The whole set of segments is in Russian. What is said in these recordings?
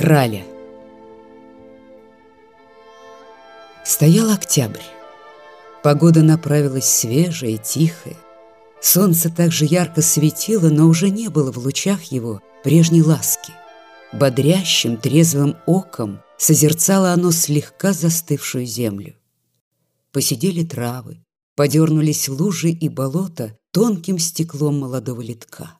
Краля. Стоял октябрь. Погода направилась свежая, тихая. Солнце также ярко светило, но уже не было в лучах его прежней ласки. Бодрящим, трезвым оком созерцало оно слегка застывшую землю. Посидели травы, подернулись лужи и болота тонким стеклом молодого литка.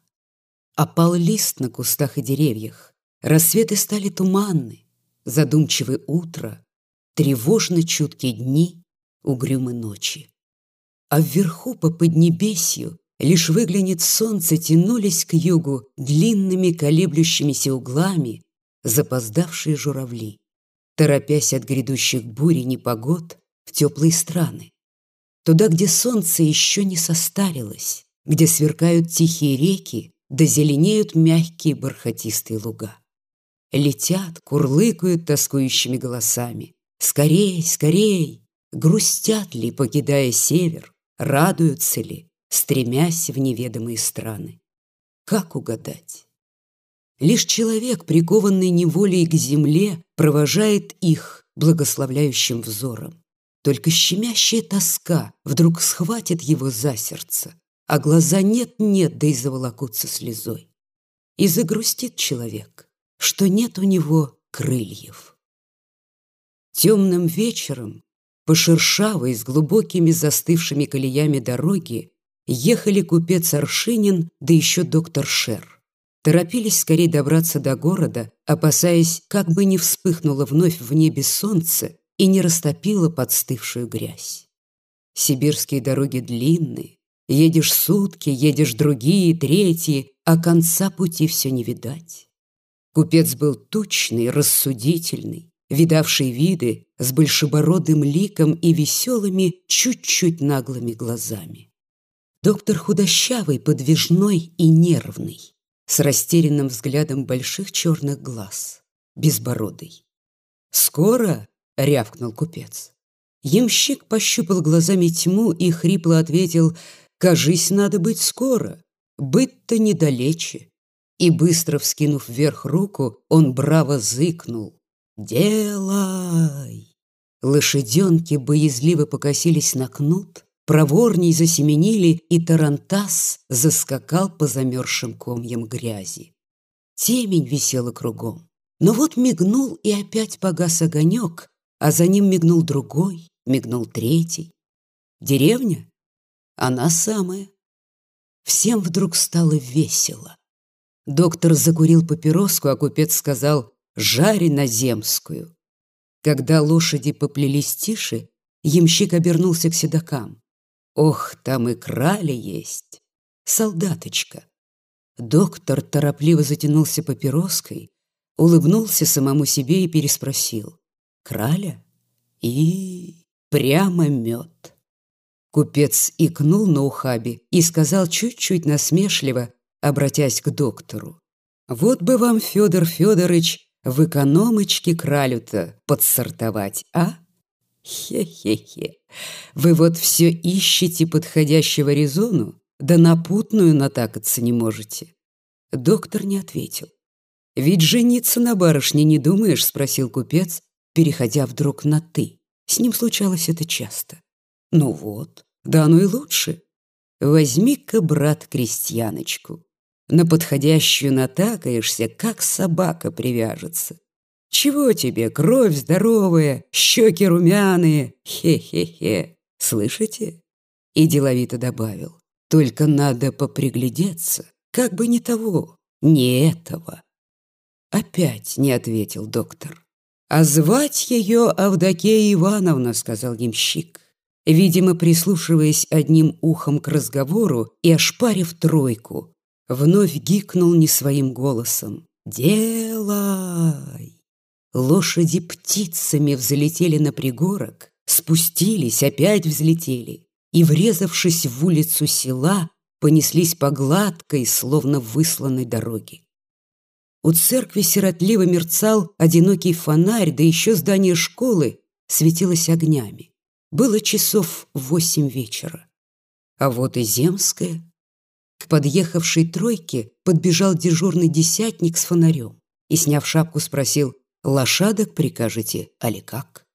Опал лист на кустах и деревьях, Рассветы стали туманны, задумчивы утро, Тревожны чуткие дни, угрюмы ночи. А вверху по поднебесью Лишь выглянет солнце, тянулись к югу Длинными колеблющимися углами Запоздавшие журавли, Торопясь от грядущих бурь и непогод В теплые страны. Туда, где солнце еще не состарилось, Где сверкают тихие реки, Да зеленеют мягкие бархатистые луга летят, курлыкают тоскующими голосами. Скорей, скорей! Грустят ли, покидая север, радуются ли, стремясь в неведомые страны? Как угадать? Лишь человек, прикованный неволей к земле, провожает их благословляющим взором. Только щемящая тоска вдруг схватит его за сердце, а глаза нет-нет, да и заволокутся слезой. И загрустит человек, что нет у него крыльев. Темным вечером по шершавой с глубокими застывшими колеями дороги ехали купец Аршинин, да еще доктор Шер. Торопились скорее добраться до города, опасаясь, как бы не вспыхнуло вновь в небе солнце и не растопило подстывшую грязь. Сибирские дороги длинные, едешь сутки, едешь другие, третьи, а конца пути все не видать. Купец был тучный, рассудительный, видавший виды с большебородым ликом и веселыми, чуть-чуть наглыми глазами. Доктор худощавый, подвижной и нервный, с растерянным взглядом больших черных глаз, безбородый. «Скоро?» — рявкнул купец. Ямщик пощупал глазами тьму и хрипло ответил, «Кажись, надо быть скоро, быть-то недалече». И быстро вскинув вверх руку, он браво зыкнул. «Делай!» Лошаденки боязливо покосились на кнут, проворней засеменили, и тарантас заскакал по замерзшим комьям грязи. Темень висела кругом. Но вот мигнул, и опять погас огонек, а за ним мигнул другой, мигнул третий. Деревня? Она самая. Всем вдруг стало весело. Доктор закурил папироску, а купец сказал «Жари на земскую». Когда лошади поплелись тише, ямщик обернулся к седокам. «Ох, там и крали есть! Солдаточка!» Доктор торопливо затянулся папироской, улыбнулся самому себе и переспросил. «Краля?» И прямо мед. Купец икнул на ухабе и сказал чуть-чуть насмешливо, обратясь к доктору. «Вот бы вам, Федор Федорович, в экономочке кралю-то подсортовать, а? Хе-хе-хе. Вы вот все ищете подходящего резону, да напутную натакаться не можете». Доктор не ответил. «Ведь жениться на барышне не думаешь?» — спросил купец, переходя вдруг на «ты». С ним случалось это часто. «Ну вот, да оно и лучше. Возьми-ка, брат, крестьяночку. На подходящую натакаешься, как собака привяжется. Чего тебе, кровь здоровая, щеки румяные, хе-хе-хе. Слышите? И деловито добавил. Только надо поприглядеться, как бы не того, не этого. Опять не ответил доктор. «А звать ее Авдокея Ивановна», — сказал ямщик, видимо, прислушиваясь одним ухом к разговору и ошпарив тройку, вновь гикнул не своим голосом. «Делай!» Лошади птицами взлетели на пригорок, спустились, опять взлетели и, врезавшись в улицу села, понеслись по гладкой, словно высланной дороге. У церкви сиротливо мерцал одинокий фонарь, да еще здание школы светилось огнями. Было часов восемь вечера. А вот и Земская к подъехавшей тройке подбежал дежурный десятник с фонарем. и, сняв шапку, спросил «Лошадок прикажете, али как?»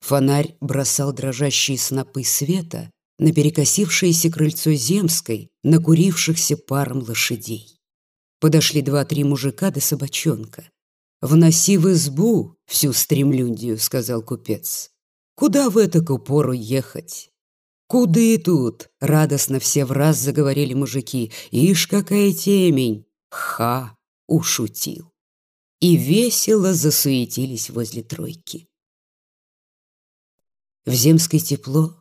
Фонарь бросал дрожащие снопы света на перекосившееся крыльцо земской, накурившихся паром лошадей. Подошли два-три мужика да собачонка. «Вноси в избу всю стремлюндию», — сказал купец. «Куда в эту пору ехать?» «Куды тут?» — радостно все в раз заговорили мужики. «Ишь, какая темень!» «Ха!» — ушутил. И весело засуетились возле тройки. В земской тепло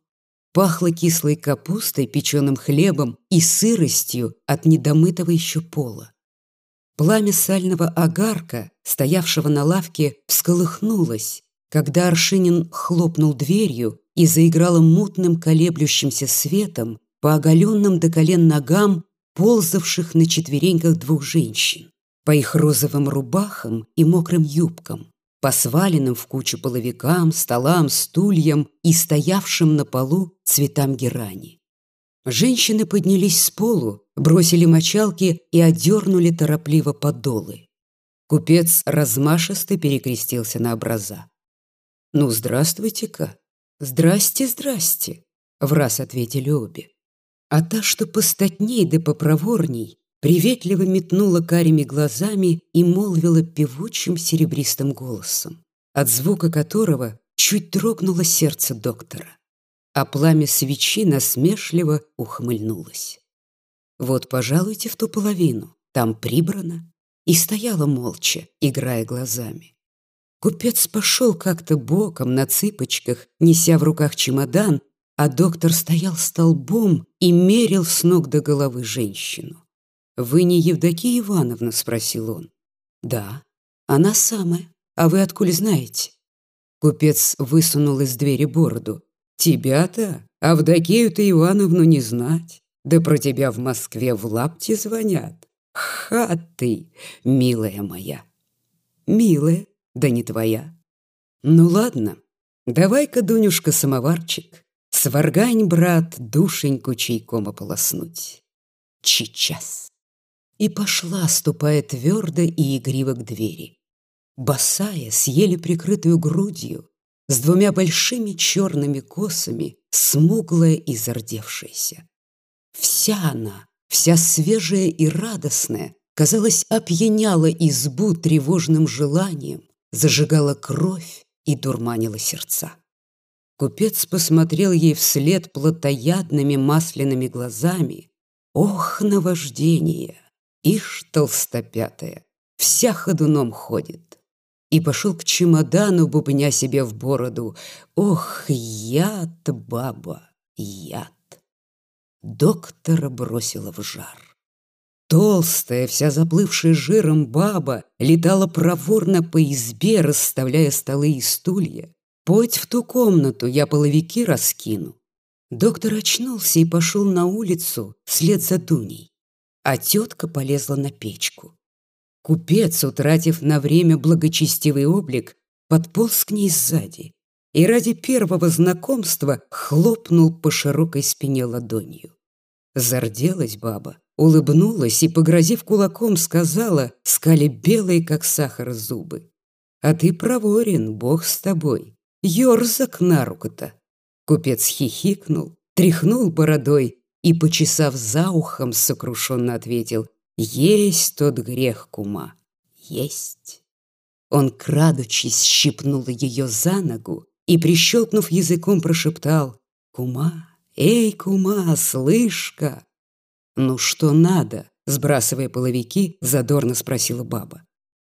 пахло кислой капустой, печеным хлебом и сыростью от недомытого еще пола. Пламя сального огарка, стоявшего на лавке, всколыхнулось, когда Аршинин хлопнул дверью и заиграла мутным колеблющимся светом по оголенным до колен ногам ползавших на четвереньках двух женщин, по их розовым рубахам и мокрым юбкам, по сваленным в кучу половикам, столам, стульям и стоявшим на полу цветам герани. Женщины поднялись с полу, бросили мочалки и одернули торопливо подолы. Купец размашисто перекрестился на образа. «Ну, здравствуйте-ка!» «Здрасте, здрасте!» — враз ответили обе. А та, что постатней да попроворней, приветливо метнула карими глазами и молвила певучим серебристым голосом, от звука которого чуть дрогнуло сердце доктора, а пламя свечи насмешливо ухмыльнулось. «Вот, пожалуйте в ту половину, там прибрано», и стояла молча, играя глазами. Купец пошел как-то боком на цыпочках, неся в руках чемодан, а доктор стоял столбом и мерил с ног до головы женщину. «Вы не Евдокия Ивановна?» — спросил он. «Да, она самая. А вы откуда знаете?» Купец высунул из двери бороду. «Тебя-то, Авдокею-то Ивановну не знать. Да про тебя в Москве в лапте звонят. Ха ты, милая моя!» «Милая, да не твоя. Ну ладно, давай-ка, Дунюшка, самоварчик, сваргань, брат, душеньку чайком ополоснуть. Чичас. И пошла, ступая твердо и игриво к двери. Босая, с еле прикрытую грудью, с двумя большими черными косами, смуглая и зардевшаяся. Вся она, вся свежая и радостная, казалось, опьяняла избу тревожным желанием, зажигала кровь и дурманила сердца. Купец посмотрел ей вслед плотоядными масляными глазами. Ох, наваждение! Ишь, толстопятая, вся ходуном ходит. И пошел к чемодану, бубня себе в бороду. Ох, яд, баба, яд! Доктора бросила в жар. Толстая, вся заплывшая жиром баба летала проворно по избе, расставляя столы и стулья. «Подь в ту комнату, я половики раскину». Доктор очнулся и пошел на улицу вслед за Дуней, а тетка полезла на печку. Купец, утратив на время благочестивый облик, подполз к ней сзади и ради первого знакомства хлопнул по широкой спине ладонью. Зарделась баба, улыбнулась и, погрозив кулаком, сказала, скали белые, как сахар, зубы. «А ты проворен, бог с тобой, ерзак на руку-то». Купец хихикнул, тряхнул бородой и, почесав за ухом, сокрушенно ответил, «Есть тот грех, кума, есть». Он, крадучись, щипнул ее за ногу и, прищелкнув языком, прошептал, «Кума, эй, кума, слышка, «Ну что надо?» — сбрасывая половики, задорно спросила баба.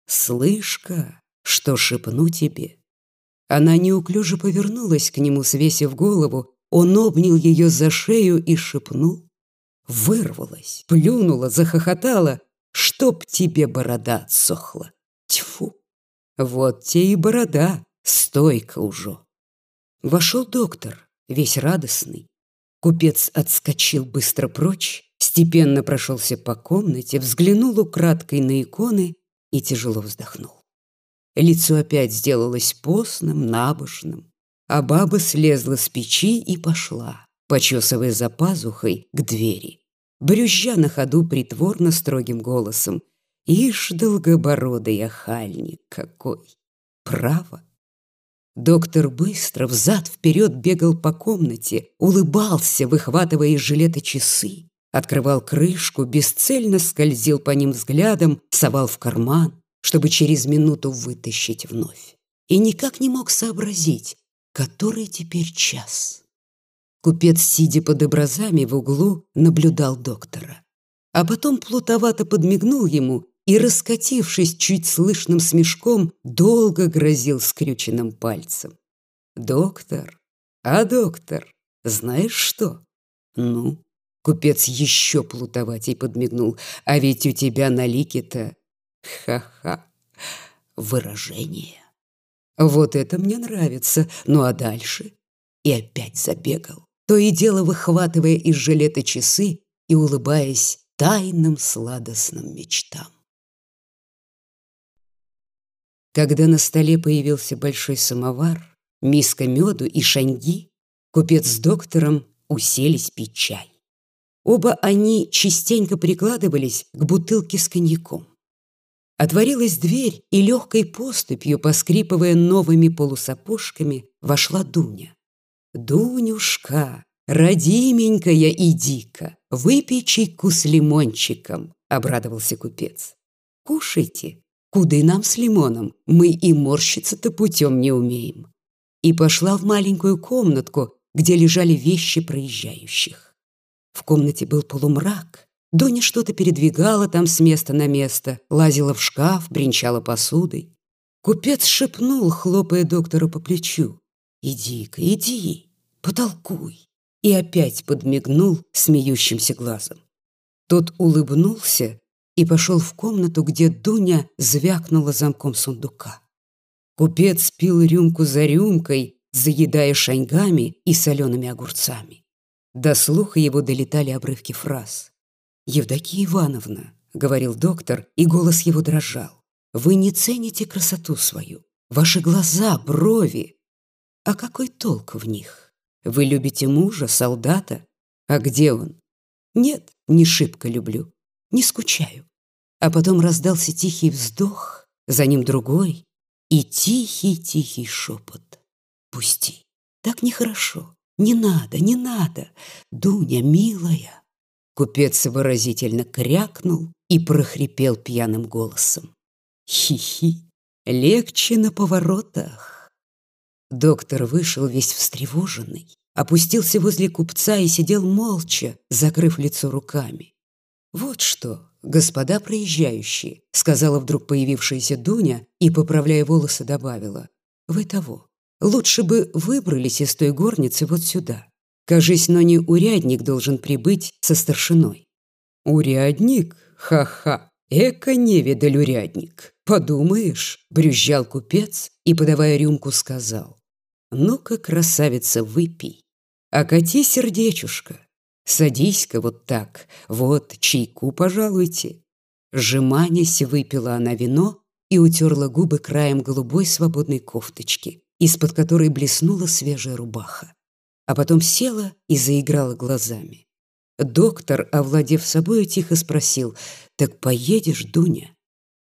«Слышка, что шепну тебе?» Она неуклюже повернулась к нему, свесив голову, он обнял ее за шею и шепнул. Вырвалась, плюнула, захохотала. «Чтоб тебе борода отсохла!» Тьфу! Вот те и борода, стойка уже. Вошел доктор, весь радостный. Купец отскочил быстро прочь, Степенно прошелся по комнате, взглянул украдкой на иконы и тяжело вздохнул. Лицо опять сделалось постным, набожным, а баба слезла с печи и пошла, почесывая за пазухой, к двери, брюзжа на ходу притворно строгим голосом. Ишь, долгобородый охальник какой! Право! Доктор быстро взад-вперед бегал по комнате, улыбался, выхватывая из жилета часы, открывал крышку, бесцельно скользил по ним взглядом, совал в карман, чтобы через минуту вытащить вновь. И никак не мог сообразить, который теперь час. Купец, сидя под образами в углу, наблюдал доктора. А потом плутовато подмигнул ему и, раскатившись чуть слышным смешком, долго грозил скрюченным пальцем. «Доктор, а доктор, знаешь что?» «Ну?» Купец еще плутоватей подмигнул. «А ведь у тебя на лике-то... Ха-ха! Выражение!» «Вот это мне нравится! Ну а дальше?» И опять забегал, то и дело выхватывая из жилета часы и улыбаясь тайным сладостным мечтам. Когда на столе появился большой самовар, миска меду и шаньги, купец с доктором уселись пить чай. Оба они частенько прикладывались к бутылке с коньяком. Отворилась дверь, и легкой поступью, поскрипывая новыми полусапожками, вошла Дуня. «Дунюшка, родименькая иди-ка, выпей чайку с лимончиком», — обрадовался купец. «Кушайте, Куды нам с лимоном? Мы и морщиться-то путем не умеем. И пошла в маленькую комнатку, где лежали вещи проезжающих. В комнате был полумрак. Доня что-то передвигала там с места на место, лазила в шкаф, бренчала посудой. Купец шепнул, хлопая доктору по плечу. «Иди-ка, иди, потолкуй!» И опять подмигнул смеющимся глазом. Тот улыбнулся и пошел в комнату, где Дуня звякнула замком сундука. Купец пил рюмку за рюмкой, заедая шаньгами и солеными огурцами. До слуха его долетали обрывки фраз. «Евдокия Ивановна», — говорил доктор, и голос его дрожал, «вы не цените красоту свою, ваши глаза, брови. А какой толк в них? Вы любите мужа, солдата? А где он? Нет, не шибко люблю не скучаю. А потом раздался тихий вздох, за ним другой и тихий-тихий шепот. Пусти, так нехорошо, не надо, не надо, Дуня, милая. Купец выразительно крякнул и прохрипел пьяным голосом. Хи-хи, легче на поворотах. Доктор вышел весь встревоженный, опустился возле купца и сидел молча, закрыв лицо руками. «Вот что, господа проезжающие», — сказала вдруг появившаяся Дуня и, поправляя волосы, добавила. «Вы того. Лучше бы выбрались из той горницы вот сюда. Кажись, но не урядник должен прибыть со старшиной». «Урядник? Ха-ха! Эко невидаль урядник! Подумаешь!» — брюзжал купец и, подавая рюмку, сказал. «Ну-ка, красавица, выпей. Окати сердечушка, Садись-ка вот так, вот, чайку пожалуйте. Сжиманясь, выпила она вино и утерла губы краем голубой свободной кофточки, из-под которой блеснула свежая рубаха. А потом села и заиграла глазами. Доктор, овладев собою, тихо спросил, «Так поедешь, Дуня?»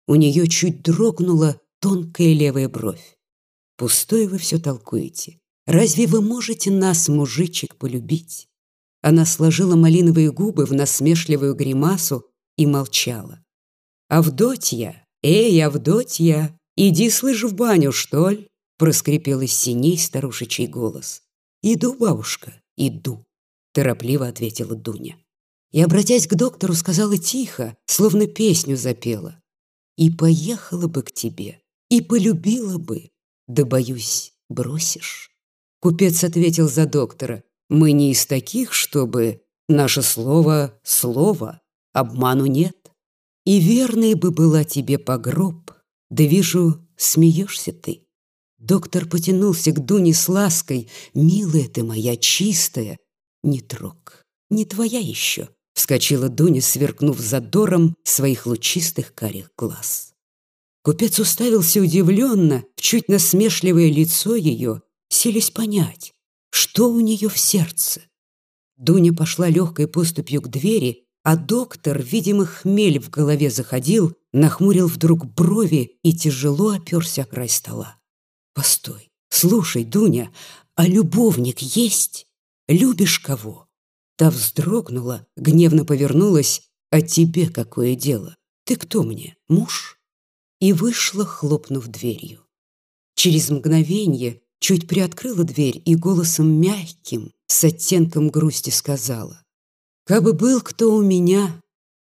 У нее чуть дрогнула тонкая левая бровь. «Пустое вы все толкуете. Разве вы можете нас, мужичек, полюбить?» Она сложила малиновые губы в насмешливую гримасу и молчала. «Авдотья! Эй, Авдотья! Иди, слышь, в баню, что ли?» Проскрипел из синей старушечий голос. «Иду, бабушка, иду», — торопливо ответила Дуня. И, обратясь к доктору, сказала тихо, словно песню запела. «И поехала бы к тебе, и полюбила бы, да, боюсь, бросишь». Купец ответил за доктора. Мы не из таких, чтобы наше слово — слово, обману нет. И верной бы была тебе погроб, да вижу, смеешься ты. Доктор потянулся к Дуне с лаской. «Милая ты моя, чистая!» «Не трог, не твоя еще!» Вскочила Дуня, сверкнув задором своих лучистых карих глаз. Купец уставился удивленно в чуть насмешливое лицо ее, селись понять, что у нее в сердце? Дуня пошла легкой поступью к двери, а доктор, видимо, хмель в голове заходил, нахмурил вдруг брови и тяжело оперся край стола. «Постой, слушай, Дуня, а любовник есть? Любишь кого?» Та вздрогнула, гневно повернулась. «А тебе какое дело? Ты кто мне, муж?» И вышла, хлопнув дверью. Через мгновение чуть приоткрыла дверь и голосом мягким, с оттенком грусти сказала. Кабы был кто у меня,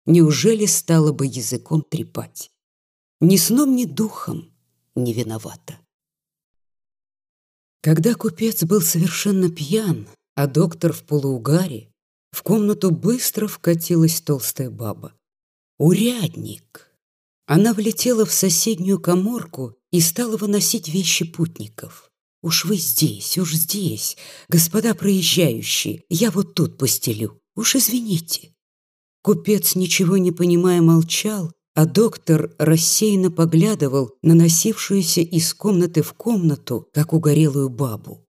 неужели стало бы языком трепать? Ни сном, ни духом не виновата. Когда купец был совершенно пьян, а доктор в полуугаре, в комнату быстро вкатилась толстая баба. Урядник! Она влетела в соседнюю коморку и стала выносить вещи путников. «Уж вы здесь, уж здесь, господа проезжающие, я вот тут постелю». Уж извините. Купец, ничего не понимая, молчал, а доктор рассеянно поглядывал на носившуюся из комнаты в комнату, как угорелую бабу.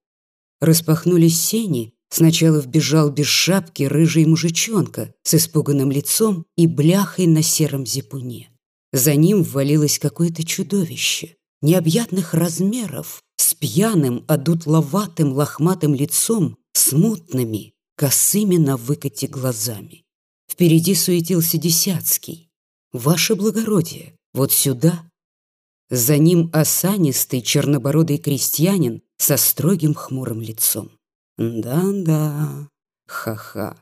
Распахнулись сени, сначала вбежал без шапки рыжий мужичонка с испуганным лицом и бляхой на сером зипуне. За ним ввалилось какое-то чудовище, необъятных размеров, с пьяным, одутловатым, лохматым лицом, смутными, косыми на выкате глазами. Впереди суетился Десяцкий. «Ваше благородие, вот сюда!» За ним осанистый чернобородый крестьянин со строгим хмурым лицом. «Да-да, ха-ха,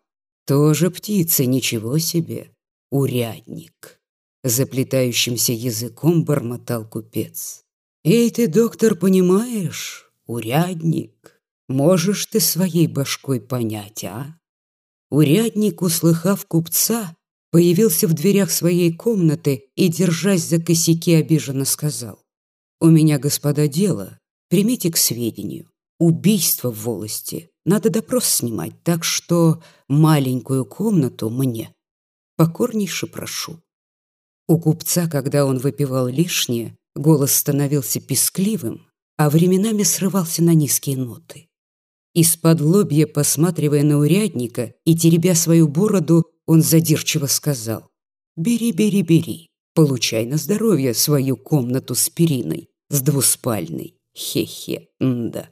тоже птица, ничего себе, урядник!» Заплетающимся языком бормотал купец. «Эй ты, доктор, понимаешь, урядник!» Можешь ты своей башкой понять, а? Урядник, услыхав купца, появился в дверях своей комнаты и, держась за косяки, обиженно сказал. «У меня, господа, дело. Примите к сведению. Убийство в волости. Надо допрос снимать, так что маленькую комнату мне. Покорнейше прошу». У купца, когда он выпивал лишнее, голос становился пескливым, а временами срывался на низкие ноты. Из-под лобья, посматривая на урядника и теребя свою бороду, он задирчиво сказал. «Бери, бери, бери. Получай на здоровье свою комнату с периной, с двуспальной. Хе-хе, да.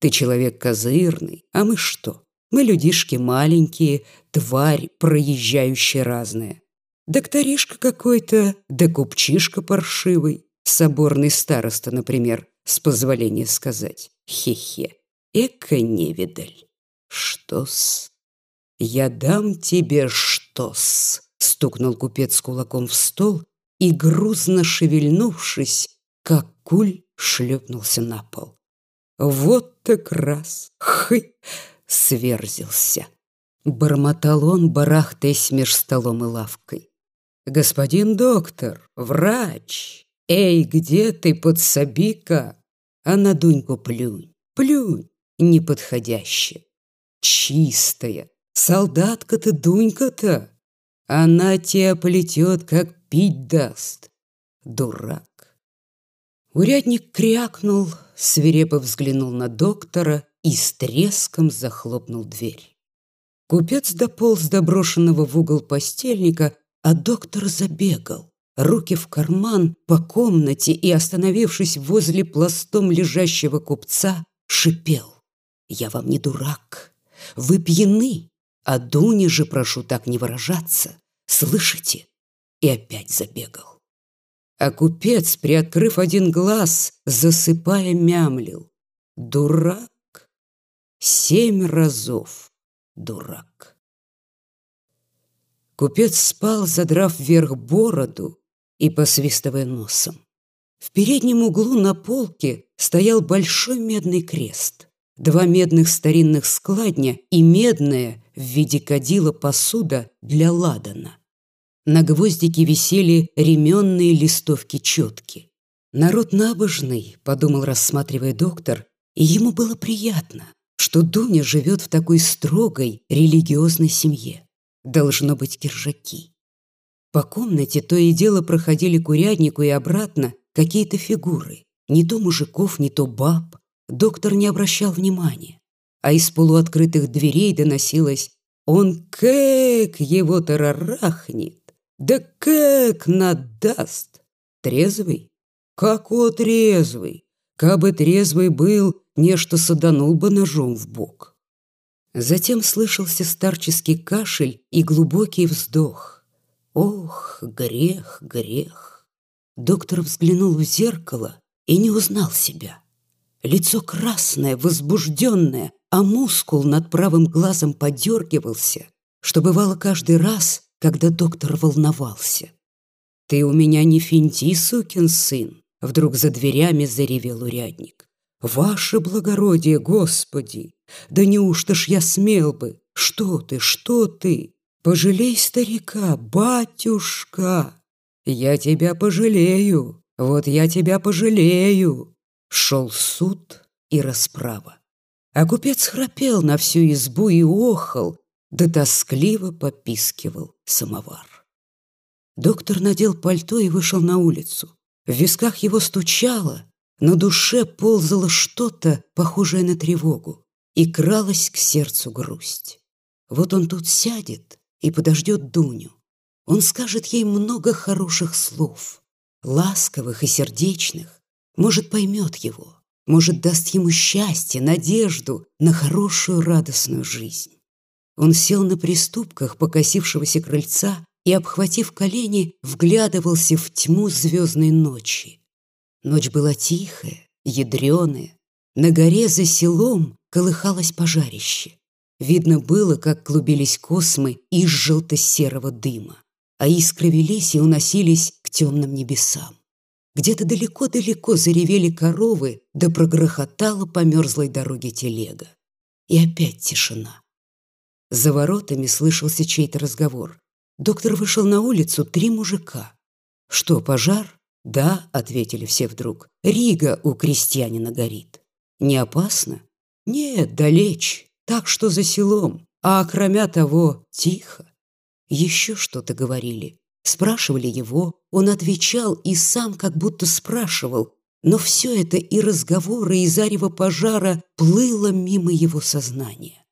Ты человек козырный, а мы что? Мы людишки маленькие, тварь, проезжающая разная. Докторишка какой-то, да купчишка паршивый, соборный староста, например, с позволения сказать. Хе-хе. Эка невидаль. Что-с? Я дам тебе что-с? Стукнул купец кулаком в стол и, грузно шевельнувшись, как куль шлепнулся на пол. Вот так раз, хы, сверзился. Бормотал он, барахтаясь меж столом и лавкой. «Господин доктор, врач, эй, где ты, подсоби-ка? А на Дуньку плюнь, плюнь, неподходящая. Чистая, солдатка-то Дунька-то. Она тебя полетет, как пить даст. Дурак. Урядник крякнул, свирепо взглянул на доктора и с треском захлопнул дверь. Купец дополз до брошенного в угол постельника, а доктор забегал, руки в карман по комнате и, остановившись возле пластом лежащего купца, шипел. Я вам не дурак. Вы пьяны. А Дуне же прошу так не выражаться. Слышите? И опять забегал. А купец, приоткрыв один глаз, засыпая, мямлил. Дурак. Семь разов дурак. Купец спал, задрав вверх бороду и посвистывая носом. В переднем углу на полке стоял большой медный крест два медных старинных складня и медная в виде кадила посуда для ладана. На гвоздике висели ременные листовки четки. Народ набожный, подумал, рассматривая доктор, и ему было приятно, что Дуня живет в такой строгой религиозной семье. Должно быть киржаки. По комнате то и дело проходили к уряднику и обратно какие-то фигуры. Не то мужиков, не то баб доктор не обращал внимания, а из полуоткрытых дверей доносилось Он как его тарарахнет, да как надаст. Трезвый? Как о трезвый? Кабы трезвый был, нечто саданул бы ножом в бок. Затем слышался старческий кашель и глубокий вздох. Ох, грех, грех. Доктор взглянул в зеркало и не узнал себя. Лицо красное, возбужденное, а мускул над правым глазом подергивался, что бывало каждый раз, когда доктор волновался. «Ты у меня не финти, сукин сын!» Вдруг за дверями заревел урядник. «Ваше благородие, Господи! Да неужто ж я смел бы? Что ты, что ты? Пожалей старика, батюшка! Я тебя пожалею, вот я тебя пожалею!» Шел суд и расправа. А купец храпел на всю избу и охал, да тоскливо попискивал самовар. Доктор надел пальто и вышел на улицу. В висках его стучало, на душе ползало что-то, похожее на тревогу, и кралась к сердцу грусть. Вот он тут сядет и подождет Дуню. Он скажет ей много хороших слов, ласковых и сердечных, может, поймет его, может, даст ему счастье, надежду на хорошую радостную жизнь. Он сел на приступках покосившегося крыльца и, обхватив колени, вглядывался в тьму звездной ночи. Ночь была тихая, ядреная. На горе за селом колыхалось пожарище. Видно было, как клубились космы из желто-серого дыма, а искры велись и уносились к темным небесам. Где-то далеко-далеко заревели коровы, да прогрохотала по мерзлой дороге телега. И опять тишина. За воротами слышался чей-то разговор. Доктор вышел на улицу, три мужика. «Что, пожар?» «Да», — ответили все вдруг. «Рига у крестьянина горит». «Не опасно?» «Нет, далече, так что за селом, а кроме того тихо». Еще что-то говорили. Спрашивали его, он отвечал и сам как будто спрашивал, но все это и разговоры, и зарево пожара плыло мимо его сознания.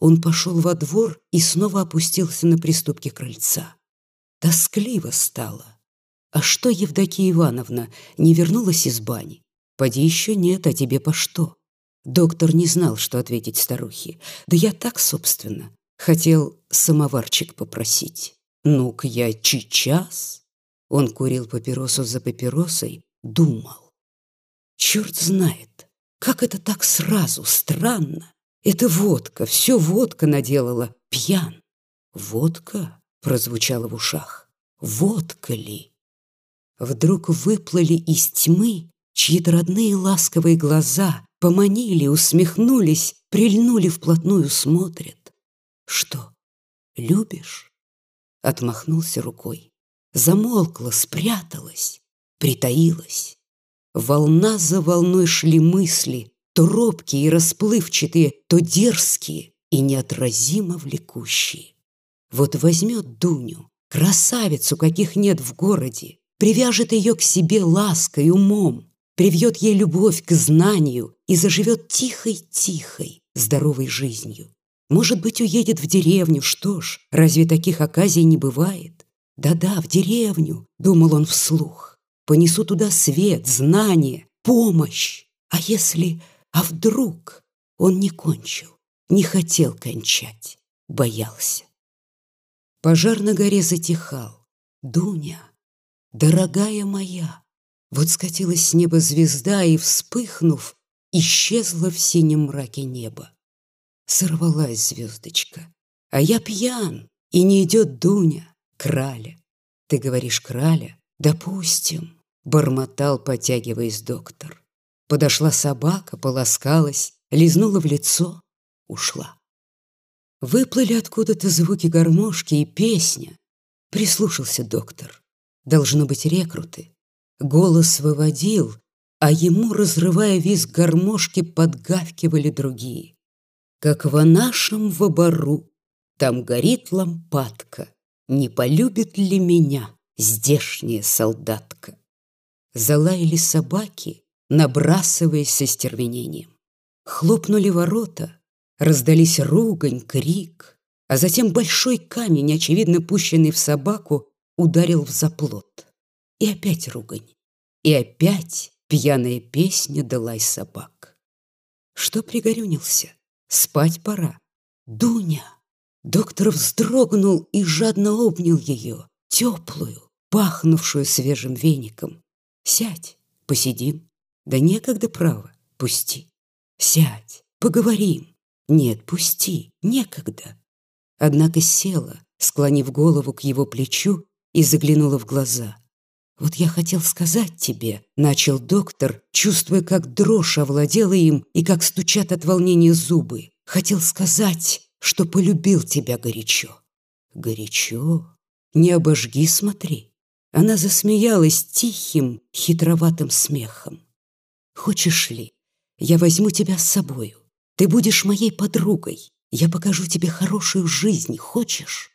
Он пошел во двор и снова опустился на приступке крыльца. Тоскливо стало. А что Евдокия Ивановна не вернулась из бани? Поди еще нет, а тебе по что? Доктор не знал, что ответить старухе. Да я так, собственно, хотел самоварчик попросить. Ну-ка я сейчас. Он курил папиросу за папиросой, думал. Черт знает, как это так сразу, странно. Это водка, все водка наделала, пьян. Водка прозвучала в ушах. Водка ли? Вдруг выплыли из тьмы чьи-то родные ласковые глаза, поманили, усмехнулись, прильнули вплотную, смотрят. Что, любишь? Отмахнулся рукой. Замолкла, спряталась, притаилась. Волна за волной шли мысли, то робкие и расплывчатые, то дерзкие и неотразимо влекущие. Вот возьмет Дуню, красавицу, каких нет в городе, привяжет ее к себе лаской, умом, привьет ей любовь к знанию и заживет тихой-тихой, здоровой жизнью. Может быть, уедет в деревню, что ж, разве таких оказий не бывает? Да-да, в деревню, думал он вслух. Понесу туда свет, знание, помощь. А если, а вдруг он не кончил, не хотел кончать, боялся. Пожар на горе затихал. Дуня, дорогая моя, вот скатилась с неба звезда и, вспыхнув, исчезла в синем мраке неба. Сорвалась звездочка. А я пьян, и не идет Дуня, краля. Ты говоришь, краля? Допустим, бормотал, потягиваясь доктор. Подошла собака, полоскалась, лизнула в лицо, ушла. Выплыли откуда-то звуки гармошки и песня. Прислушался доктор. Должно быть рекруты. Голос выводил, а ему, разрывая визг гармошки, подгавкивали другие. Как в нашем вобору, там горит лампадка, Не полюбит ли меня здешняя солдатка? Залаяли собаки, набрасываясь со стервенением. Хлопнули ворота, раздались ругань, крик. а затем большой камень, очевидно пущенный в собаку, ударил в заплот. И опять ругань. И опять пьяная песня далась собак. Что пригорюнился? Спать пора. Дуня! Доктор вздрогнул и жадно обнял ее, теплую, пахнувшую свежим веником. «Сядь, посидим». «Да некогда, право, пусти». «Сядь, поговорим». «Нет, пусти, некогда». Однако села, склонив голову к его плечу и заглянула в глаза. «Вот я хотел сказать тебе», — начал доктор, чувствуя, как дрожь овладела им и как стучат от волнения зубы. «Хотел сказать, что полюбил тебя горячо». «Горячо? Не обожги, смотри». Она засмеялась тихим, хитроватым смехом. «Хочешь ли, я возьму тебя с собою. Ты будешь моей подругой. Я покажу тебе хорошую жизнь. Хочешь?»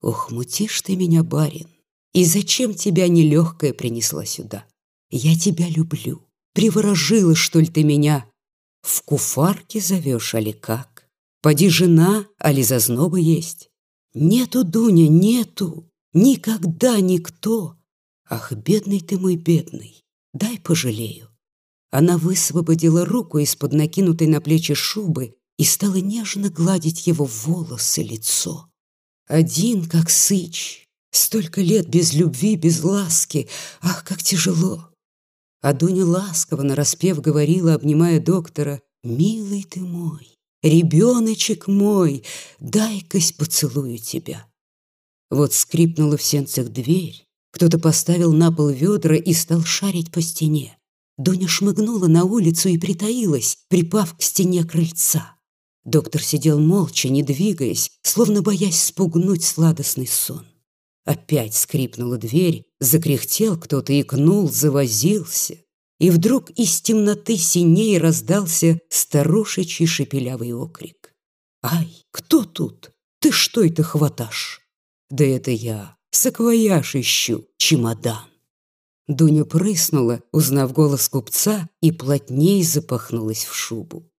«Ох, мутишь ты меня, барин. И зачем тебя нелегкая принесла сюда? Я тебя люблю. Приворожила, что ли, ты меня? В куфарке зовешь, али как? Поди жена, али зазноба есть? Нету, Дуня, нету. Никогда никто. Ах, бедный ты мой бедный, дай пожалею. Она высвободила руку из-под накинутой на плечи шубы и стала нежно гладить его волосы, лицо. Один, как сыч, столько лет без любви, без ласки, ах, как тяжело. А Дуня ласково нараспев говорила, обнимая доктора, «Милый ты мой, ребеночек мой, дай-кась поцелую тебя». Вот скрипнула в сенцах дверь, кто-то поставил на пол ведра и стал шарить по стене. Дуня шмыгнула на улицу и притаилась, припав к стене крыльца. Доктор сидел молча, не двигаясь, словно боясь спугнуть сладостный сон. Опять скрипнула дверь, закряхтел кто-то, икнул, завозился. И вдруг из темноты синей раздался старушечий шепелявый окрик. «Ай, кто тут? Ты что это хваташь?» «Да это я, саквояж ищу, чемодан». Дуня прыснула, узнав голос купца, и плотней запахнулась в шубу.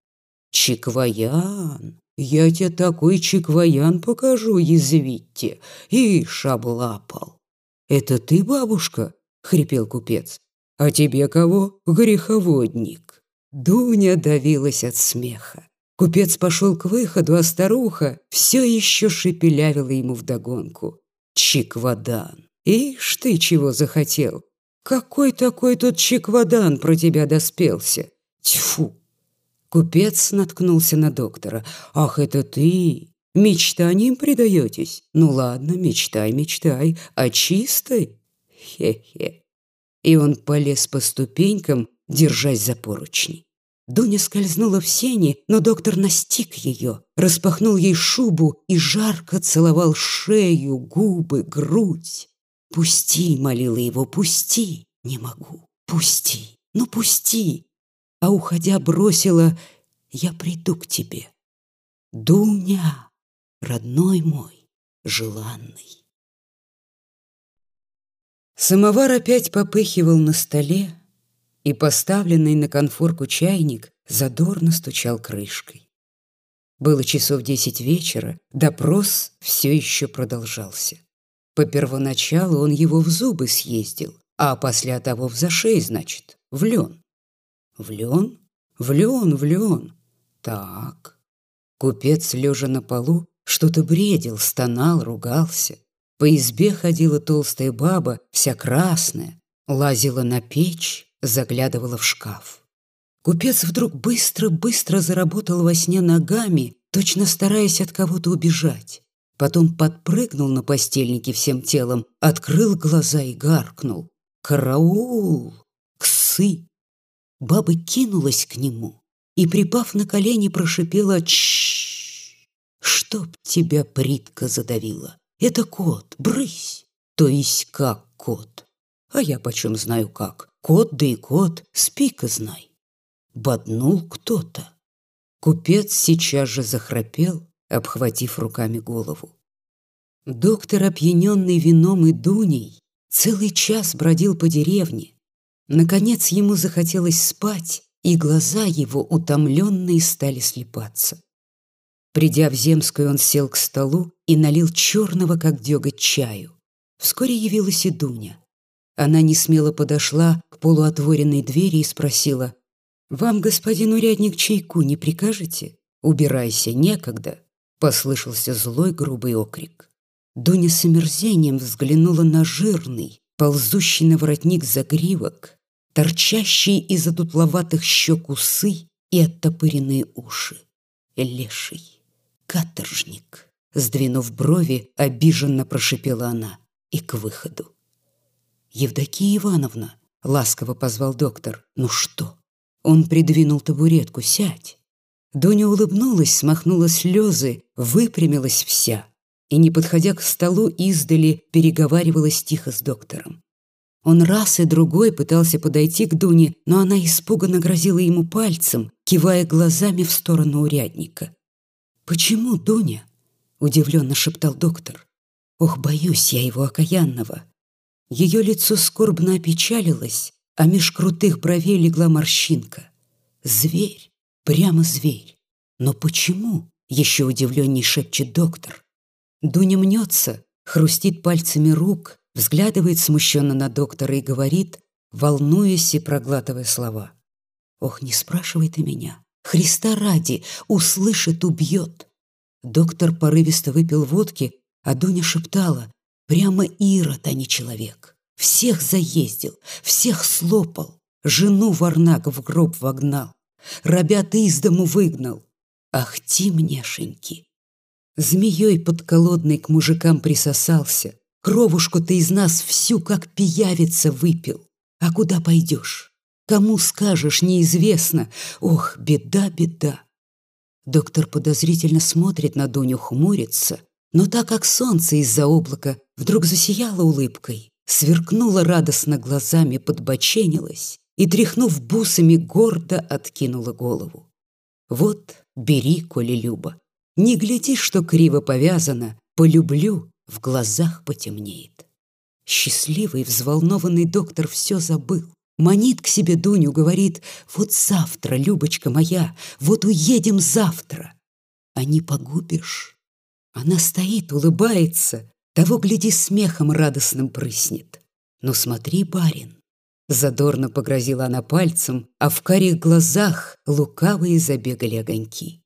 «Чиквоян! Я тебе такой чиквоян покажу, язвите!» И шаблапал. «Это ты, бабушка?» — хрипел купец. «А тебе кого, греховодник?» Дуня давилась от смеха. Купец пошел к выходу, а старуха все еще шепелявила ему вдогонку. «Чикводан! Ишь ты чего захотел! Какой такой тут чеквадан про тебя доспелся? Тьфу! Купец наткнулся на доктора. Ах, это ты! Мечтаниям предаетесь? Ну ладно, мечтай, мечтай. А чистой? Хе-хе. И он полез по ступенькам, держась за поручни. Дуня скользнула в сени, но доктор настиг ее, распахнул ей шубу и жарко целовал шею, губы, грудь. «Пусти!» — молила его, «пусти!» «Не могу! Пусти! Ну, пусти!» А уходя бросила, «Я приду к тебе!» «Дуня, родной мой, желанный!» Самовар опять попыхивал на столе, и поставленный на конфорку чайник задорно стучал крышкой. Было часов десять вечера, допрос все еще продолжался. По первоначалу он его в зубы съездил, а после того в зашей, значит, в лен. В лен? В лен, в лен. Так. Купец, лежа на полу, что-то бредил, стонал, ругался. По избе ходила толстая баба, вся красная, лазила на печь, заглядывала в шкаф. Купец вдруг быстро-быстро заработал во сне ногами, точно стараясь от кого-то убежать. Потом подпрыгнул на постельнике всем телом, открыл глаза и гаркнул. «Караул! Ксы!» Баба кинулась к нему и, припав на колени, прошипела «Чшшш! Чтоб тебя притка задавила! Это кот, брысь! То есть как кот? А я почем знаю как? Кот да и кот, спи-ка знай!» Боднул кто-то. Купец сейчас же захрапел, обхватив руками голову. Доктор, опьяненный вином и дуней, целый час бродил по деревне. Наконец ему захотелось спать, и глаза его, утомленные, стали слепаться. Придя в Земскую, он сел к столу и налил черного, как деготь, чаю. Вскоре явилась и Дуня. Она не смело подошла к полуотворенной двери и спросила, «Вам, господин урядник, чайку не прикажете? Убирайся, некогда!» Послышался злой грубый окрик. Дуня с омерзением взглянула на жирный, ползущий на воротник загривок, торчащие из одутловатых щек усы и оттопыренные уши. Леший, каторжник. Сдвинув брови, обиженно прошипела она и к выходу. «Евдокия Ивановна!» — ласково позвал доктор. «Ну что?» Он придвинул табуретку. «Сядь!» Дуня улыбнулась, смахнула слезы, выпрямилась вся и, не подходя к столу издали, переговаривалась тихо с доктором. Он раз и другой пытался подойти к Дуне, но она испуганно грозила ему пальцем, кивая глазами в сторону урядника. «Почему, Дуня?» — удивленно шептал доктор. «Ох, боюсь я его окаянного». Ее лицо скорбно опечалилось, а меж крутых бровей легла морщинка. «Зверь, прямо зверь. Но почему?» — еще удивленней шепчет доктор. Дуня мнется, хрустит пальцами рук, взглядывает смущенно на доктора и говорит, волнуясь и проглатывая слова. «Ох, не спрашивай ты меня. Христа ради, услышит, убьет». Доктор порывисто выпил водки, а Дуня шептала, прямо Ирод, а не человек. Всех заездил, всех слопал, жену варнак в гроб вогнал, ребят из дому выгнал. Ах ты, мнешеньки! Змеей подколодной к мужикам присосался, Кровушку ты из нас всю, как пиявица, выпил. А куда пойдешь? Кому скажешь, неизвестно. Ох, беда, беда. Доктор подозрительно смотрит на Дуню, хмурится, но так как солнце из-за облака вдруг засияло улыбкой, сверкнула радостно глазами, подбоченилась и, тряхнув бусами, гордо откинула голову. Вот, бери, коли люба. Не гляди, что криво повязано, полюблю в глазах потемнеет. Счастливый, взволнованный доктор все забыл. Манит к себе Дуню, говорит, вот завтра, Любочка моя, вот уедем завтра. А не погубишь? Она стоит, улыбается, того, гляди, смехом радостным прыснет. Ну смотри, барин, Задорно погрозила она пальцем, а в карих глазах лукавые забегали огоньки.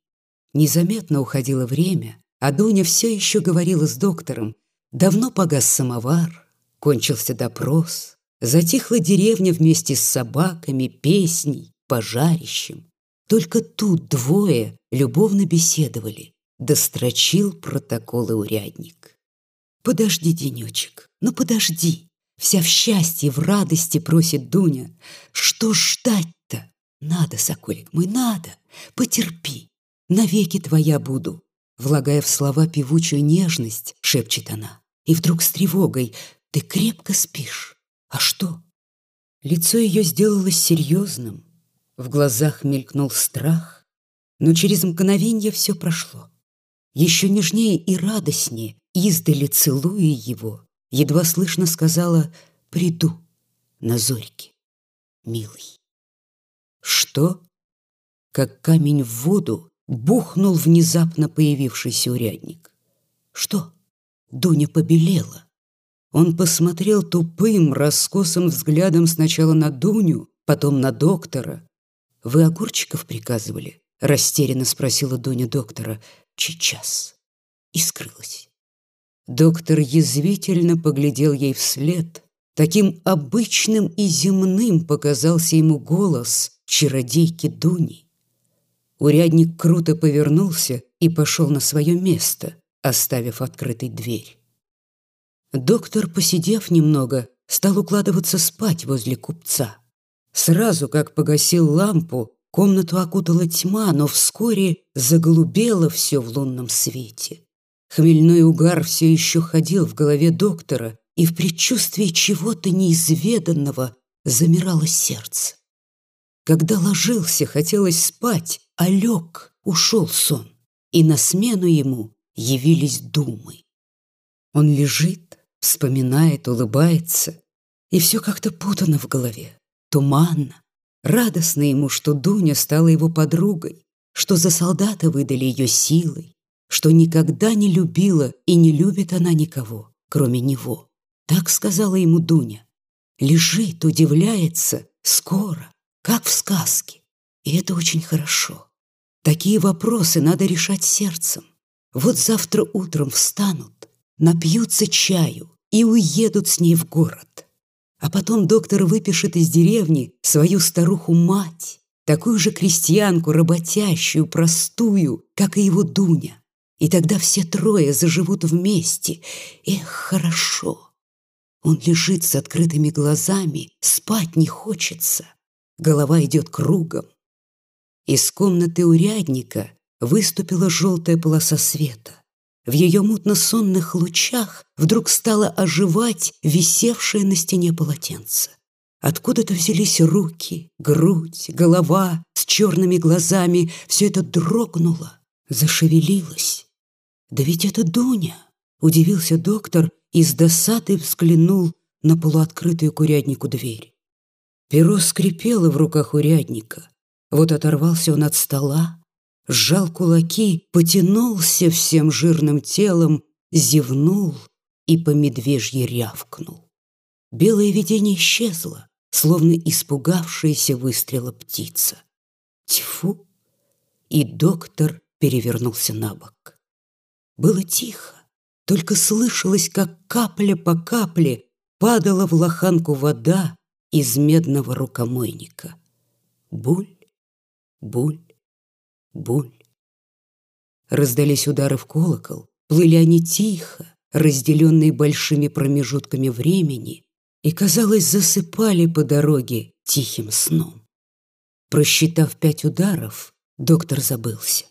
Незаметно уходило время, а Дуня все еще говорила с доктором. Давно погас самовар, кончился допрос, затихла деревня вместе с собаками, песней, пожарищем. Только тут двое любовно беседовали, дострочил протоколы урядник. «Подожди, денечек, ну подожди!» Вся в счастье, в радости просит Дуня. «Что ждать-то? Надо, соколик мой, надо, потерпи, навеки твоя буду, Влагая в слова певучую нежность, шепчет она. И вдруг с тревогой «Ты крепко спишь? А что?» Лицо ее сделалось серьезным, в глазах мелькнул страх, но через мгновенье все прошло. Еще нежнее и радостнее, издали целуя его, едва слышно сказала «Приду на зорьке, милый». Что? Как камень в воду Бухнул внезапно появившийся урядник. «Что?» Дуня побелела. Он посмотрел тупым, раскосым взглядом сначала на Дуню, потом на доктора. «Вы огурчиков приказывали?» — растерянно спросила Дуня доктора. «Сейчас». И скрылась. Доктор язвительно поглядел ей вслед. Таким обычным и земным показался ему голос чародейки Дуни. Урядник круто повернулся и пошел на свое место, оставив открытой дверь. Доктор, посидев немного, стал укладываться спать возле купца. Сразу, как погасил лампу, комнату окутала тьма, но вскоре заголубело все в лунном свете. Хмельной угар все еще ходил в голове доктора, и в предчувствии чего-то неизведанного замирало сердце. Когда ложился, хотелось спать, а лег, ушел сон, и на смену ему явились думы. Он лежит, вспоминает, улыбается, и все как-то путано в голове, туманно. Радостно ему, что Дуня стала его подругой, что за солдата выдали ее силой, что никогда не любила и не любит она никого, кроме него. Так сказала ему Дуня. Лежит, удивляется, скоро, как в сказке. И это очень хорошо. Такие вопросы надо решать сердцем. Вот завтра утром встанут, напьются чаю и уедут с ней в город. А потом доктор выпишет из деревни свою старуху-мать, такую же крестьянку, работящую, простую, как и его Дуня. И тогда все трое заживут вместе. Эх, хорошо. Он лежит с открытыми глазами, спать не хочется. Голова идет кругом. Из комнаты урядника выступила желтая полоса света. В ее мутно-сонных лучах вдруг стало оживать висевшее на стене полотенце. Откуда-то взялись руки, грудь, голова с черными глазами. Все это дрогнуло, зашевелилось. «Да ведь это Дуня!» — удивился доктор и с досадой взглянул на полуоткрытую курятнику дверь. Перо скрипело в руках урядника. Вот оторвался он от стола, сжал кулаки, потянулся всем жирным телом, зевнул и по медвежье рявкнул. Белое видение исчезло, словно испугавшаяся выстрела птица. Тьфу! И доктор перевернулся на бок. Было тихо, только слышалось, как капля по капле падала в лоханку вода из медного рукомойника. Буль, буль, буль. Раздались удары в колокол, плыли они тихо, разделенные большими промежутками времени, и, казалось, засыпали по дороге тихим сном. Просчитав пять ударов, доктор забылся.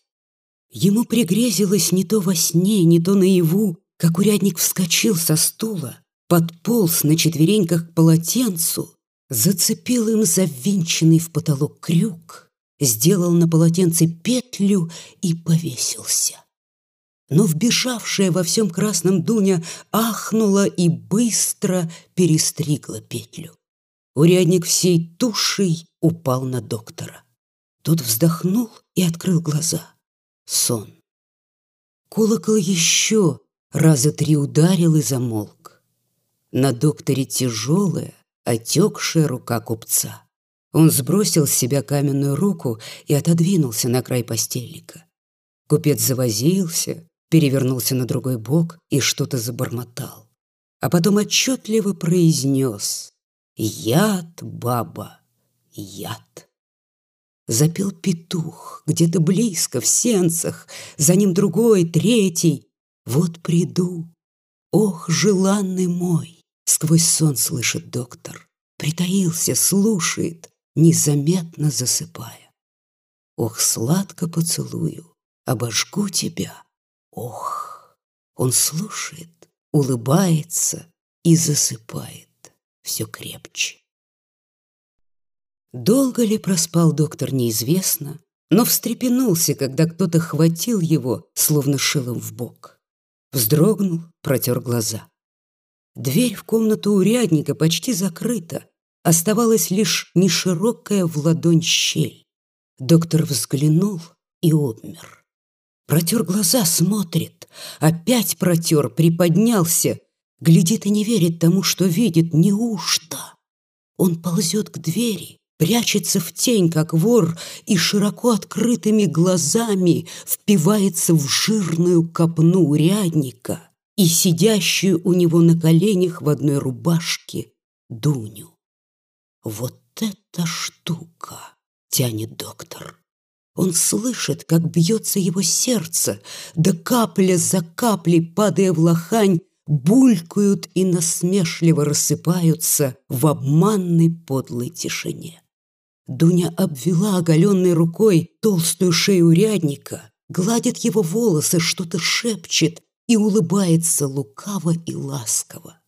Ему пригрезилось не то во сне, не то наяву, как урядник вскочил со стула, подполз на четвереньках к полотенцу, зацепил им завинченный в потолок крюк — сделал на полотенце петлю и повесился. Но вбежавшая во всем красном Дуня ахнула и быстро перестригла петлю. Урядник всей тушей упал на доктора. Тот вздохнул и открыл глаза. Сон. Колокол еще раза три ударил и замолк. На докторе тяжелая, отекшая рука купца. Он сбросил с себя каменную руку и отодвинулся на край постельника. Купец завозился, перевернулся на другой бок и что-то забормотал. А потом отчетливо произнес «Яд, баба, яд». Запел петух где-то близко, в сенцах, за ним другой, третий. Вот приду, ох, желанный мой, сквозь сон слышит доктор. Притаился, слушает, незаметно засыпая. Ох, сладко поцелую, обожгу тебя. Ох, он слушает, улыбается и засыпает все крепче. Долго ли проспал доктор, неизвестно, но встрепенулся, когда кто-то хватил его, словно шилом в бок. Вздрогнул, протер глаза. Дверь в комнату урядника почти закрыта, Оставалась лишь неширокая в ладонь щель. Доктор взглянул и обмер. Протер глаза, смотрит. Опять протер, приподнялся. Глядит и не верит тому, что видит. Неужто? Он ползет к двери, прячется в тень, как вор, и широко открытыми глазами впивается в жирную копну урядника и сидящую у него на коленях в одной рубашке Дуню. Вот эта штука, тянет доктор. Он слышит, как бьется его сердце, да капля за каплей, падая в лохань, булькают и насмешливо рассыпаются в обманной подлой тишине. Дуня обвела оголенной рукой толстую шею урядника, гладит его волосы, что-то шепчет и улыбается лукаво и ласково.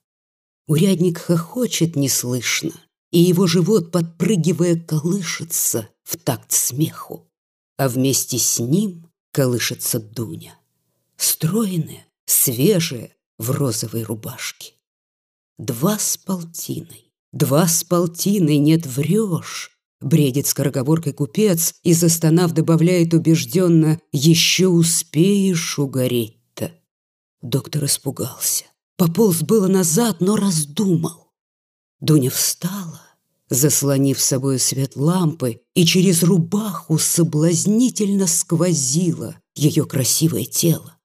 Урядник хохочет неслышно, и его живот, подпрыгивая, колышется в такт смеху. А вместе с ним колышется Дуня, стройная, свежая, в розовой рубашке. Два с полтиной, два с полтиной, нет, врешь, Бредит скороговоркой купец и, застонав, добавляет убежденно «Еще успеешь угореть-то». Доктор испугался. Пополз было назад, но раздумал. Дуня встала, заслонив собой свет лампы, и через рубаху соблазнительно сквозило ее красивое тело.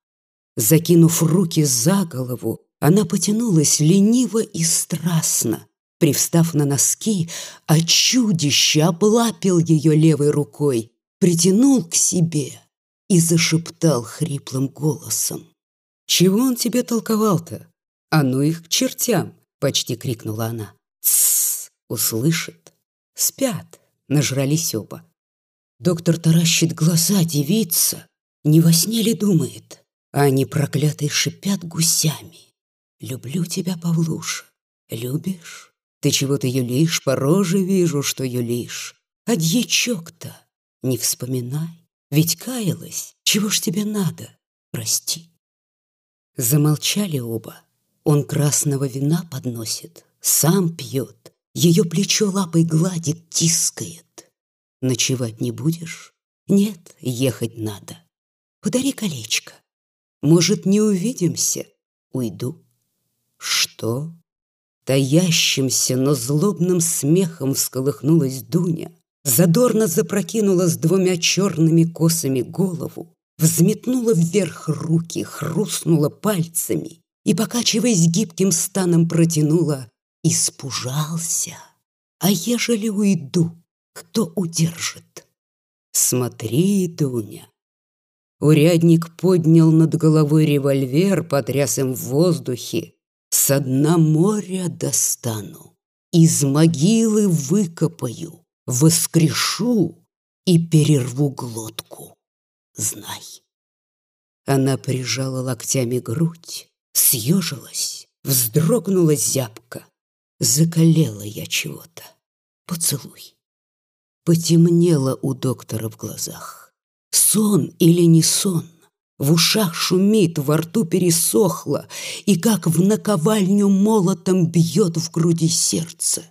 Закинув руки за голову, она потянулась лениво и страстно, Привстав на носки, а чудище облапил ее левой рукой, притянул к себе и зашептал хриплым голосом. «Чего он тебе толковал-то? А ну их к чертям!» — почти крикнула она. «Тссс!» — услышит. Спят, нажрались оба. Доктор таращит глаза, девица. Не во сне ли думает? А они проклятые шипят гусями. «Люблю тебя, Павлуша, любишь?» Ты чего-то юлишь, по роже вижу, что юлишь. А дьячок-то не вспоминай, ведь каялась. Чего ж тебе надо? Прости. Замолчали оба. Он красного вина подносит, сам пьет, ее плечо лапой гладит, тискает. Ночевать не будешь? Нет, ехать надо. Подари колечко. Может, не увидимся? Уйду. Что? Таящимся, но злобным смехом всколыхнулась Дуня, задорно запрокинула с двумя черными косами голову, взметнула вверх руки, хрустнула пальцами и, покачиваясь гибким станом, протянула «Испужался! А ежели уйду, кто удержит?» «Смотри, Дуня!» Урядник поднял над головой револьвер, потряс им в воздухе, с дна моря достану, из могилы выкопаю, воскрешу и перерву глотку. Знай. Она прижала локтями грудь, съежилась, вздрогнула зябко. Закалела я чего-то. Поцелуй. Потемнело у доктора в глазах. Сон или не сон? В ушах шумит, во рту пересохло, И как в наковальню молотом бьет в груди сердце.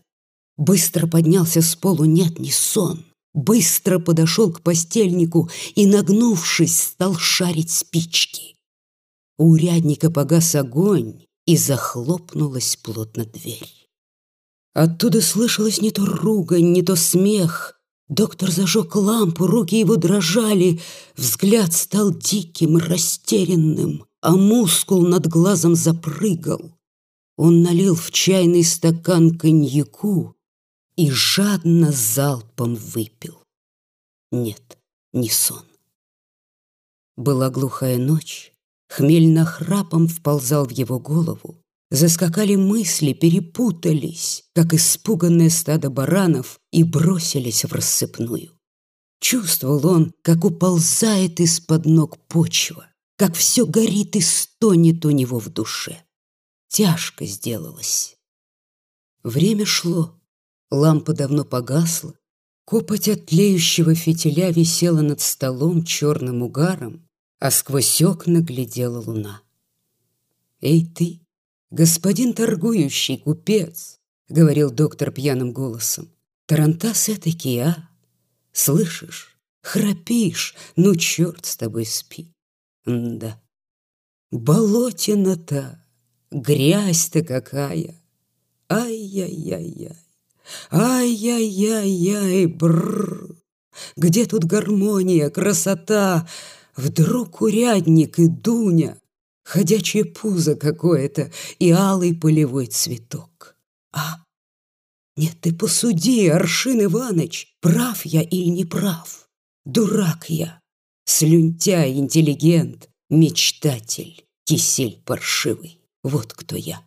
Быстро поднялся с полу, нет, не сон. Быстро подошел к постельнику и, нагнувшись, стал шарить спички. У урядника погас огонь, и захлопнулась плотно дверь. Оттуда слышалось не то ругань, не то смех, Доктор зажег лампу, руки его дрожали, взгляд стал диким, растерянным, а мускул над глазом запрыгал. Он налил в чайный стакан коньяку и жадно залпом выпил. Нет, не сон. Была глухая ночь, хмель нахрапом вползал в его голову, Заскакали мысли, перепутались, как испуганное стадо баранов, и бросились в рассыпную. Чувствовал он, как уползает из-под ног почва, как все горит и стонет у него в душе. Тяжко сделалось. Время шло, лампа давно погасла, копоть от тлеющего фитиля висела над столом черным угаром, а сквозь окна глядела луна. «Эй ты!» «Господин торгующий, купец», — говорил доктор пьяным голосом, «тарантас этакий, а? Слышишь? Храпишь, ну черт с тобой спи». М да. Болотина-то, грязь-то какая. Ай-яй-яй-яй, ай-яй-яй-яй, бррр. Где тут гармония, красота? Вдруг урядник и Дуня ходячее пузо какое-то и алый полевой цветок. А? Нет, ты посуди, Аршин Иваныч, прав я или не прав? Дурак я, слюнтяй, интеллигент, мечтатель, кисель паршивый. Вот кто я.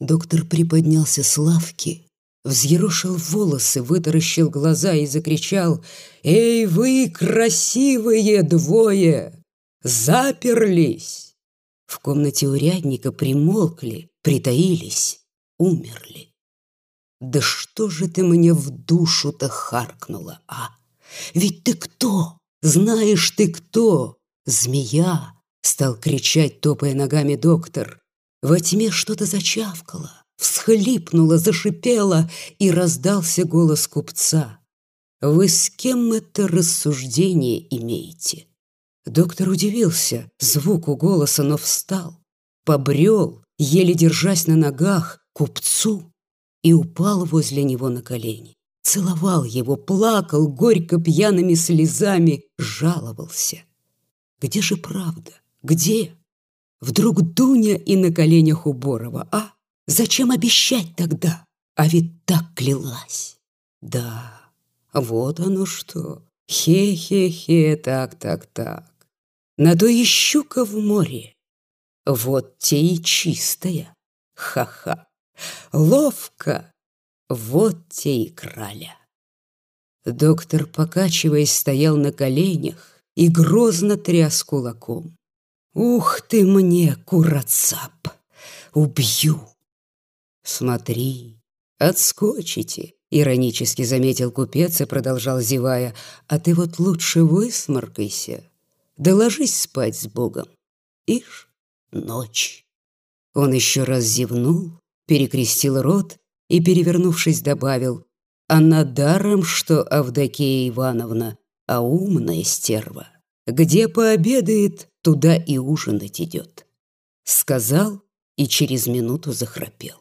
Доктор приподнялся с лавки, взъерошил волосы, вытаращил глаза и закричал «Эй, вы, красивые двое! Заперлись!» В комнате урядника примолкли, притаились, умерли. Да что же ты мне в душу-то харкнула, а? Ведь ты кто? Знаешь ты кто? Змея! Стал кричать, топая ногами доктор. Во тьме что-то зачавкало, всхлипнуло, зашипело, и раздался голос купца. вы с кем это рассуждение имеете?» Доктор удивился звуку голоса, но встал, побрел, еле держась на ногах, купцу и упал возле него на колени. Целовал его, плакал горько пьяными слезами, жаловался. Где же правда? Где? Вдруг Дуня и на коленях у Борова, а? Зачем обещать тогда? А ведь так клялась. Да, вот оно что. Хе-хе-хе, так-так-так. На то и щука в море. Вот те и чистая. Ха-ха. Ловко. Вот те и краля. Доктор, покачиваясь, стоял на коленях и грозно тряс кулаком. «Ух ты мне, курацап! Убью!» «Смотри, отскочите!» — иронически заметил купец и продолжал зевая. «А ты вот лучше высморкайся, да ложись спать с Богом. Ишь, ночь!» Он еще раз зевнул, перекрестил рот и, перевернувшись, добавил, «Она даром, что Авдокея Ивановна, а умная стерва. Где пообедает, туда и ужинать идет. Сказал и через минуту захрапел.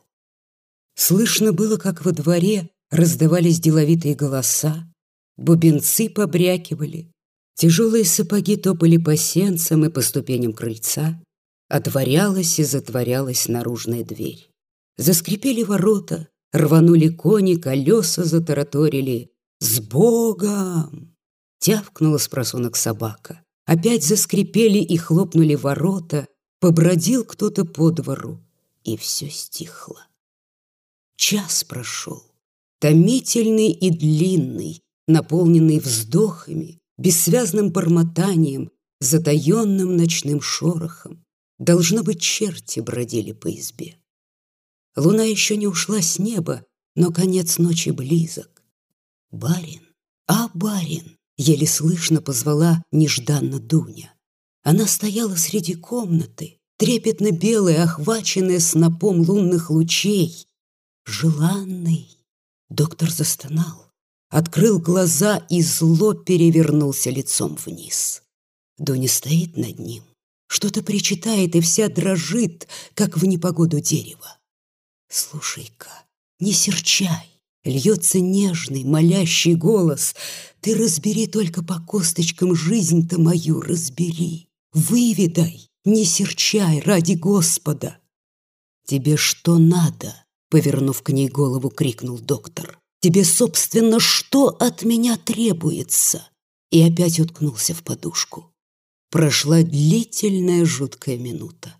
Слышно было, как во дворе раздавались деловитые голоса, бубенцы побрякивали, тяжелые сапоги топали по сенцам и по ступеням крыльца, отворялась и затворялась наружная дверь. Заскрипели ворота, рванули кони, колеса затараторили. «С Богом!» Тявкнула с просунок собака. Опять заскрипели и хлопнули ворота, побродил кто-то по двору, и все стихло. Час прошел, томительный и длинный, наполненный вздохами, бессвязным бормотанием, затаенным ночным шорохом. Должно быть, черти бродили по избе. Луна еще не ушла с неба, но конец ночи близок. Барин, а барин, Еле слышно позвала нежданно Дуня. Она стояла среди комнаты, трепетно белая, охваченная снопом лунных лучей. Желанный. Доктор застонал, открыл глаза и зло перевернулся лицом вниз. Дуня стоит над ним, что-то причитает и вся дрожит, как в непогоду дерева. Слушай-ка, не серчай, Льется нежный, молящий голос. Ты разбери только по косточкам жизнь-то мою, разбери. Выведай, не серчай ради Господа. Тебе что надо? Повернув к ней голову, крикнул доктор. Тебе, собственно, что от меня требуется? И опять уткнулся в подушку. Прошла длительная жуткая минута.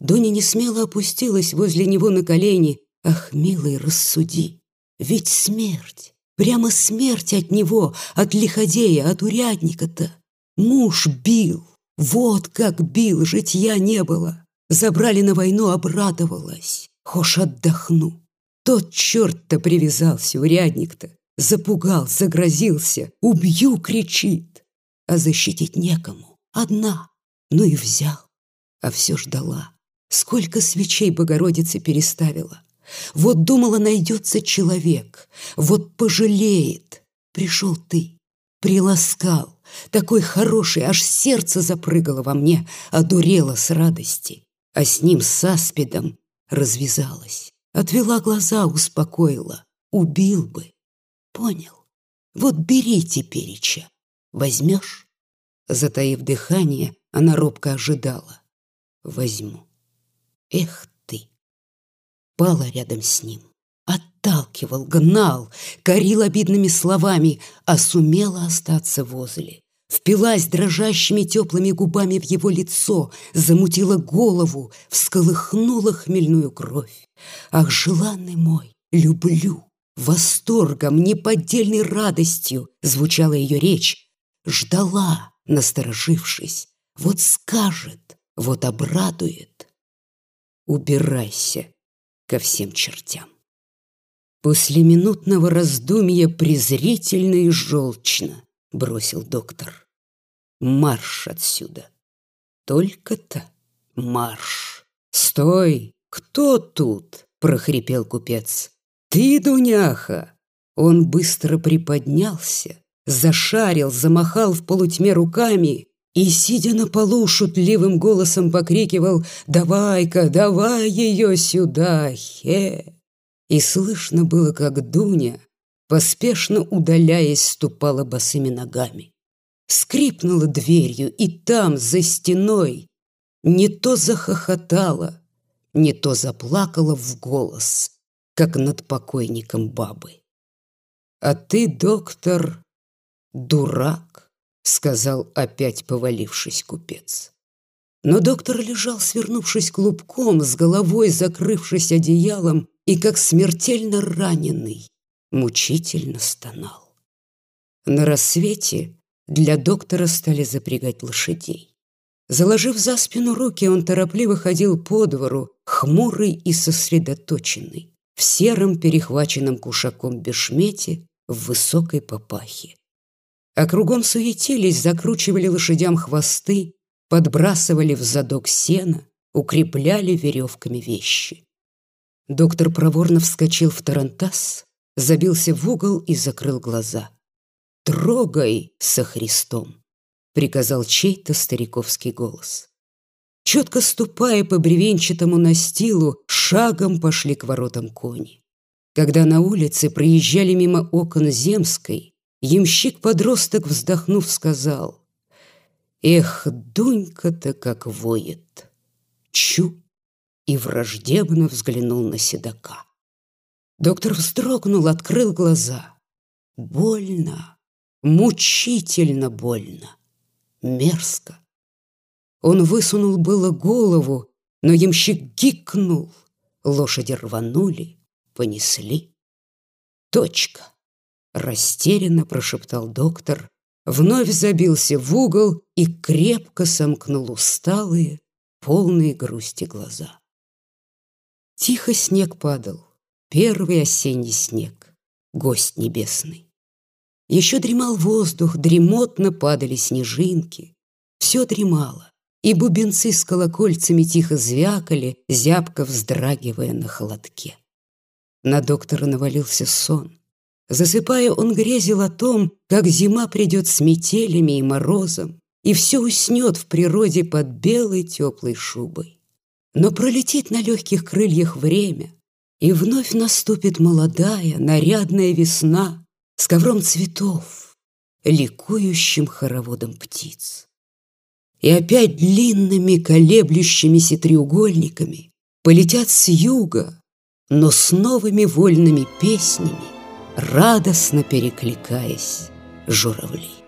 Дуня не смело опустилась возле него на колени. Ах, милый, рассуди. Ведь смерть, прямо смерть от него, от лиходея, от урядника-то. Муж бил, вот как бил, житья не было. Забрали на войну, обрадовалась. Хошь отдохну. Тот черт-то привязался, урядник-то. Запугал, загрозился. Убью, кричит. А защитить некому. Одна. Ну и взял. А все ждала. Сколько свечей Богородицы переставила. Вот думала, найдется человек, вот пожалеет. Пришел ты, приласкал, такой хороший, аж сердце запрыгало во мне, одурело с радости. А с ним, с аспидом, развязалась. Отвела глаза, успокоила. Убил бы. Понял. Вот бери тепереча. Возьмешь? Затаив дыхание, она робко ожидала. Возьму. Эх пала рядом с ним. Отталкивал, гнал, корил обидными словами, а сумела остаться возле. Впилась дрожащими теплыми губами в его лицо, замутила голову, всколыхнула хмельную кровь. Ах, желанный мой, люблю! Восторгом, неподдельной радостью звучала ее речь. Ждала, насторожившись. Вот скажет, вот обрадует. Убирайся, ко всем чертям. После минутного раздумья презрительно и желчно бросил доктор. Марш отсюда. Только-то марш. Стой! Кто тут? прохрипел купец. Ты, Дуняха! Он быстро приподнялся, зашарил, замахал в полутьме руками и, сидя на полу, шутливым голосом покрикивал «Давай-ка, давай ее сюда, хе!» И слышно было, как Дуня, поспешно удаляясь, ступала босыми ногами. Скрипнула дверью, и там, за стеной, не то захохотала, не то заплакала в голос, как над покойником бабы. «А ты, доктор, дурак», — сказал опять повалившись купец. Но доктор лежал, свернувшись клубком, с головой закрывшись одеялом, и, как смертельно раненый, мучительно стонал. На рассвете для доктора стали запрягать лошадей. Заложив за спину руки, он торопливо ходил по двору, хмурый и сосредоточенный, в сером перехваченном кушаком бешмете, в высокой папахе. А кругом суетились, закручивали лошадям хвосты, подбрасывали в задок сена, укрепляли веревками вещи. Доктор проворно вскочил в тарантас, забился в угол и закрыл глаза. «Трогай со Христом!» — приказал чей-то стариковский голос. Четко ступая по бревенчатому настилу, шагом пошли к воротам кони. Когда на улице проезжали мимо окон Земской, ямщик-подросток, вздохнув, сказал, «Эх, Дунька-то как воет! Чу!» и враждебно взглянул на седока. Доктор вздрогнул, открыл глаза. Больно, мучительно больно, мерзко. Он высунул было голову, но ямщик гикнул. Лошади рванули, понесли. Точка. Растерянно прошептал доктор, вновь забился в угол и крепко сомкнул усталые, полные грусти глаза. Тихо снег падал, первый осенний снег, гость небесный. Еще дремал воздух, дремотно падали снежинки. Все дремало, и бубенцы с колокольцами тихо звякали, зябко вздрагивая на холодке. На доктора навалился сон. Засыпая, он грезил о том, как зима придет с метелями и морозом, и все уснет в природе под белой теплой шубой. Но пролетит на легких крыльях время, и вновь наступит молодая, нарядная весна с ковром цветов, ликующим хороводом птиц. И опять длинными колеблющимися треугольниками полетят с юга, но с новыми вольными песнями, радостно перекликаясь, журавли.